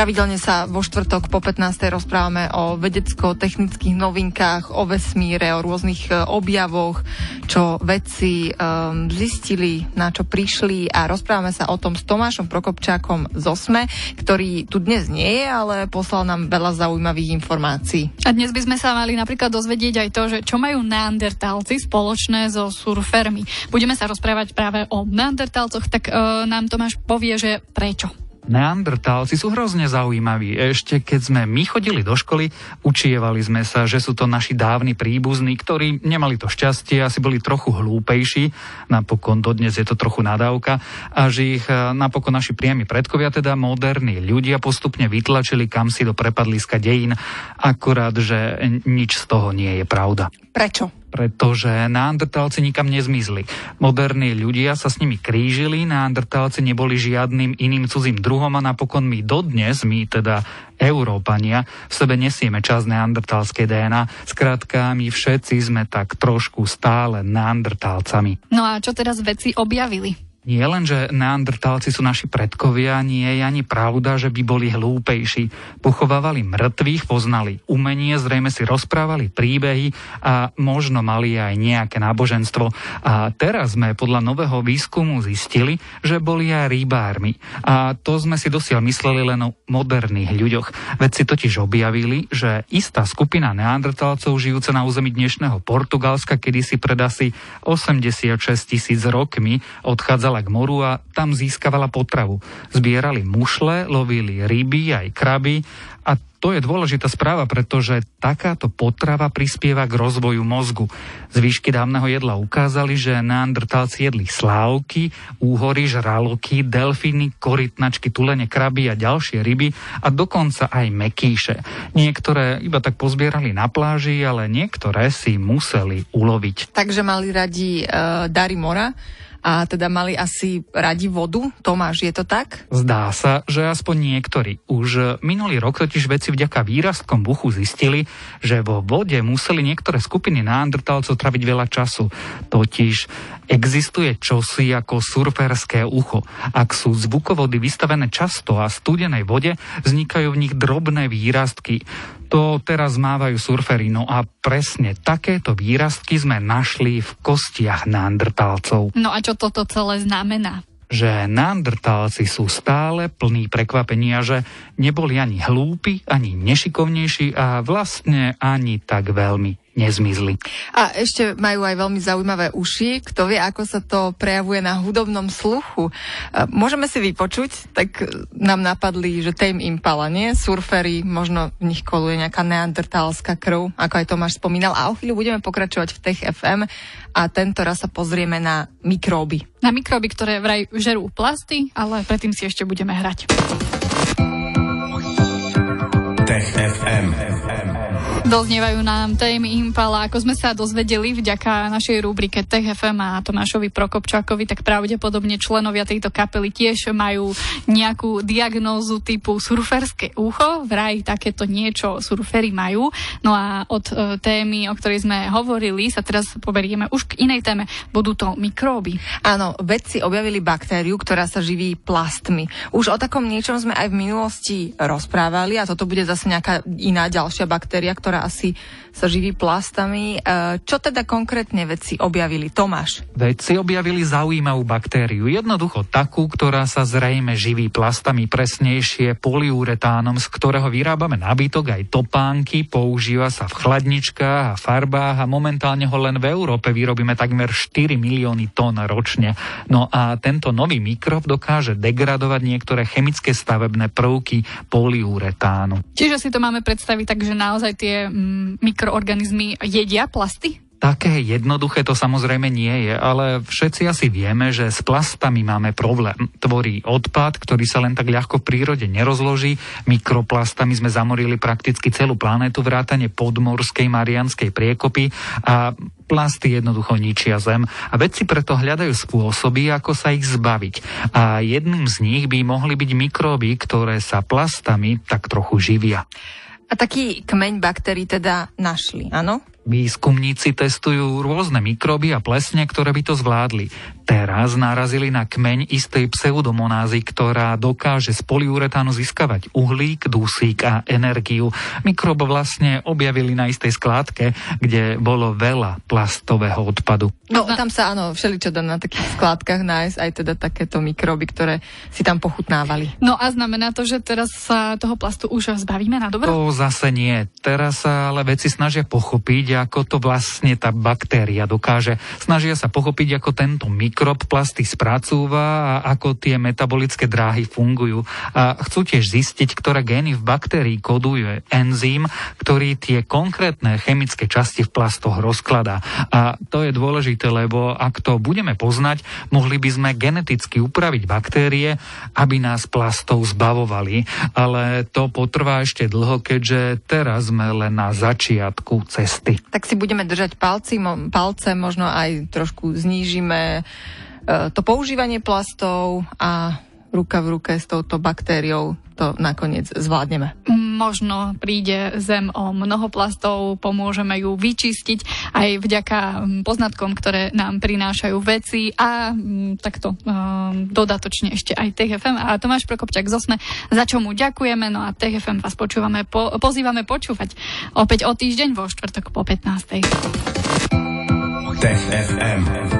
Pravidelne sa vo štvrtok po 15. rozprávame o vedecko-technických novinkách, o vesmíre, o rôznych e, objavoch, čo vedci um, zistili, na čo prišli a rozprávame sa o tom s Tomášom Prokopčákom z OSME, ktorý tu dnes nie je, ale poslal nám veľa zaujímavých informácií. A dnes by sme sa mali napríklad dozvedieť aj to, že čo majú neandertálci spoločné so surfermi. Budeme sa rozprávať práve o neandertálcoch, tak uh, nám Tomáš povie, že prečo. Neandertálci sú hrozne zaujímaví. Ešte keď sme my chodili do školy, učievali sme sa, že sú to naši dávni príbuzní, ktorí nemali to šťastie, asi boli trochu hlúpejší, napokon dodnes je to trochu nadávka, a že ich e, napokon naši priami predkovia, teda moderní ľudia, postupne vytlačili kam si do prepadliska dejín, akurát, že nič z toho nie je pravda. Prečo? Pretože neandertálci nikam nezmizli. Moderní ľudia sa s nimi krížili, neandertálci neboli žiadnym iným cudzím druhom a napokon my dodnes, my teda Európania, v sebe nesieme čas neandertálskej DNA. Skrátka, my všetci sme tak trošku stále neandertálcami. No a čo teraz veci objavili? Nie len, že neandertálci sú naši predkovia, nie je ani pravda, že by boli hlúpejší. Pochovávali mŕtvych, poznali umenie, zrejme si rozprávali príbehy a možno mali aj nejaké náboženstvo. A teraz sme podľa nového výskumu zistili, že boli aj rybármi. A to sme si dosiaľ mysleli len o moderných ľuďoch. Vedci totiž objavili, že istá skupina neandertálcov žijúca na území dnešného Portugalska kedysi pred asi 86 tisíc rokmi odchádzala prichádzala k moru a tam získavala potravu. Zbierali mušle, lovili ryby aj kraby a to je dôležitá správa, pretože takáto potrava prispieva k rozvoju mozgu. Zvýšky dávneho jedla ukázali, že neandertálci jedli slávky, úhory, žraloky, delfíny, korytnačky, tulene, kraby a ďalšie ryby a dokonca aj mekíše. Niektoré iba tak pozbierali na pláži, ale niektoré si museli uloviť. Takže mali radi uh, Dary mora a teda mali asi radi vodu. Tomáš, je to tak? Zdá sa, že aspoň niektorí. Už minulý rok totiž veci vďaka výrastkom buchu zistili, že vo vode museli niektoré skupiny neandertalcov traviť veľa času. Totiž existuje čosi ako surferské ucho. Ak sú zvukovody vystavené často a studenej vode, vznikajú v nich drobné výrastky. To teraz mávajú surfery. No a presne takéto výrastky sme našli v kostiach neandertálcov. No a čo toto celé znamená? Že neandertálci sú stále plní prekvapenia, že neboli ani hlúpi, ani nešikovnejší a vlastne ani tak veľmi nezmizli. A ešte majú aj veľmi zaujímavé uši. Kto vie, ako sa to prejavuje na hudobnom sluchu. Môžeme si vypočuť, tak nám napadli, že Tame Impala, nie? Surfery, možno v nich koluje nejaká neandertálska krv, ako aj Tomáš spomínal. A o chvíľu budeme pokračovať v Tech FM a tento raz sa pozrieme na mikróby. Na mikróby, ktoré vraj žerú plasty, ale predtým si ešte budeme hrať. Tech FM. Doznievajú nám témy Impala, ako sme sa dozvedeli vďaka našej rubrike Tech a Tomášovi Prokopčákovi, tak pravdepodobne členovia tejto kapely tiež majú nejakú diagnózu typu surferské ucho, vraj takéto niečo surfery majú. No a od e, témy, o ktorej sme hovorili, sa teraz poberieme už k inej téme. Budú to mikróby. Áno, vedci objavili baktériu, ktorá sa živí plastmi. Už o takom niečom sme aj v minulosti rozprávali a toto bude zase nejaká iná ďalšia baktéria, ktorá asi sa živí plastami. E, čo teda konkrétne vedci objavili? Tomáš? Vedci objavili zaujímavú baktériu. Jednoducho takú, ktorá sa zrejme živí plastami, presnejšie poliuretánom, z ktorého vyrábame nábytok aj topánky, používa sa v chladničkách a farbách a momentálne ho len v Európe vyrobíme takmer 4 milióny tón ročne. No a tento nový mikrob dokáže degradovať niektoré chemické stavebné prvky poliuretánu. Čiže si to máme predstaviť tak, že naozaj tie mm, mikroorganizmy jedia plasty? Také jednoduché to samozrejme nie je, ale všetci asi vieme, že s plastami máme problém. Tvorí odpad, ktorý sa len tak ľahko v prírode nerozloží. Mikroplastami sme zamorili prakticky celú planetu, vrátane podmorskej Marianskej priekopy a plasty jednoducho ničia zem a vedci preto hľadajú spôsoby, ako sa ich zbaviť. A jedným z nich by mohli byť mikróby, ktoré sa plastami tak trochu živia. A taký kmeň baktérií teda našli, áno? Výskumníci testujú rôzne mikroby a plesne, ktoré by to zvládli. Teraz narazili na kmeň istej pseudomonázy, ktorá dokáže z poliuretánu získavať uhlík, dusík a energiu. Mikrob vlastne objavili na istej skládke, kde bolo veľa plastového odpadu. No, tam sa áno, všeličo dá na takých skládkach nájsť aj teda takéto mikroby, ktoré si tam pochutnávali. No a znamená to, že teraz sa toho plastu už zbavíme na dobro? To zase nie. Teraz sa ale veci snažia pochopiť, ako to vlastne tá baktéria dokáže. Snažia sa pochopiť, ako tento mikrob plasty spracúva a ako tie metabolické dráhy fungujú. A chcú tiež zistiť, ktoré gény v baktérii koduje enzym, ktorý tie konkrétne chemické časti v plastoch rozkladá. A to je dôležité, lebo ak to budeme poznať, mohli by sme geneticky upraviť baktérie, aby nás plastov zbavovali. Ale to potrvá ešte dlho, keďže teraz sme len na začiatku cesty tak si budeme držať palci, palce, možno aj trošku znížime to používanie plastov a ruka v ruke s touto baktériou to nakoniec zvládneme. Možno príde zem o mnoho plastov, pomôžeme ju vyčistiť aj vďaka poznatkom, ktoré nám prinášajú veci a takto um, dodatočne ešte aj TFM a Tomáš Prokopčak z Osme, za čo mu ďakujeme, no a TFM vás počúvame, po, pozývame počúvať opäť o týždeň vo štvrtok po 15. Tech FM.